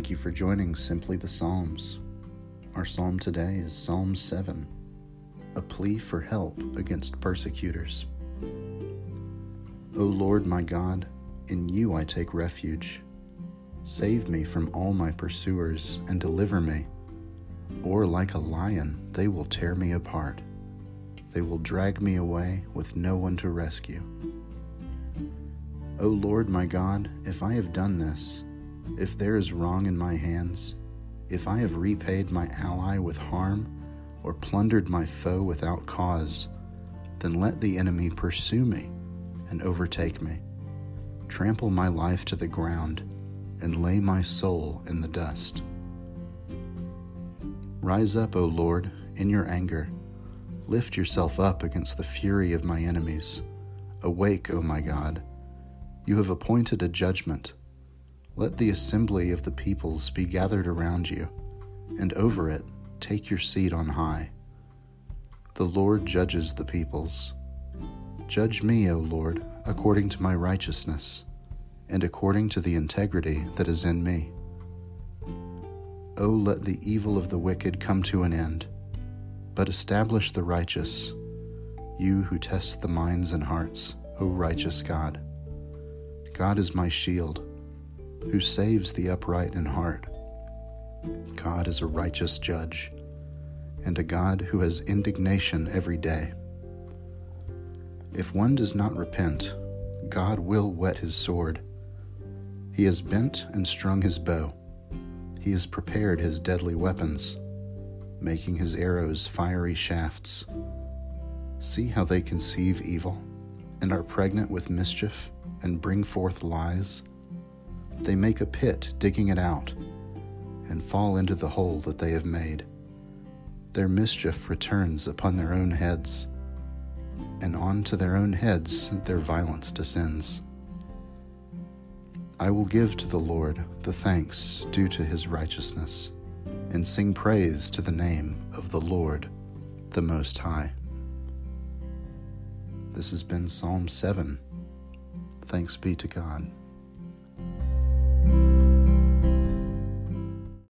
Thank you for joining Simply the Psalms. Our psalm today is Psalm 7, a plea for help against persecutors. O Lord my God, in you I take refuge. Save me from all my pursuers and deliver me, or like a lion, they will tear me apart. They will drag me away with no one to rescue. O Lord my God, if I have done this, if there is wrong in my hands, if I have repaid my ally with harm, or plundered my foe without cause, then let the enemy pursue me and overtake me. Trample my life to the ground and lay my soul in the dust. Rise up, O Lord, in your anger. Lift yourself up against the fury of my enemies. Awake, O my God you have appointed a judgment. Let the assembly of the peoples be gathered around you, and over it take your seat on high. The Lord judges the peoples. Judge me, O Lord, according to my righteousness, and according to the integrity that is in me. O let the evil of the wicked come to an end, but establish the righteous, you who test the minds and hearts, O righteous God. God is my shield, who saves the upright in heart. God is a righteous judge, and a God who has indignation every day. If one does not repent, God will whet his sword. He has bent and strung his bow. He has prepared his deadly weapons, making his arrows fiery shafts. See how they conceive evil and are pregnant with mischief and bring forth lies? They make a pit, digging it out, and fall into the hole that they have made. Their mischief returns upon their own heads, and onto their own heads their violence descends. I will give to the Lord the thanks due to his righteousness, and sing praise to the name of the Lord, the Most High. This has been Psalm 7 Thanks be to God.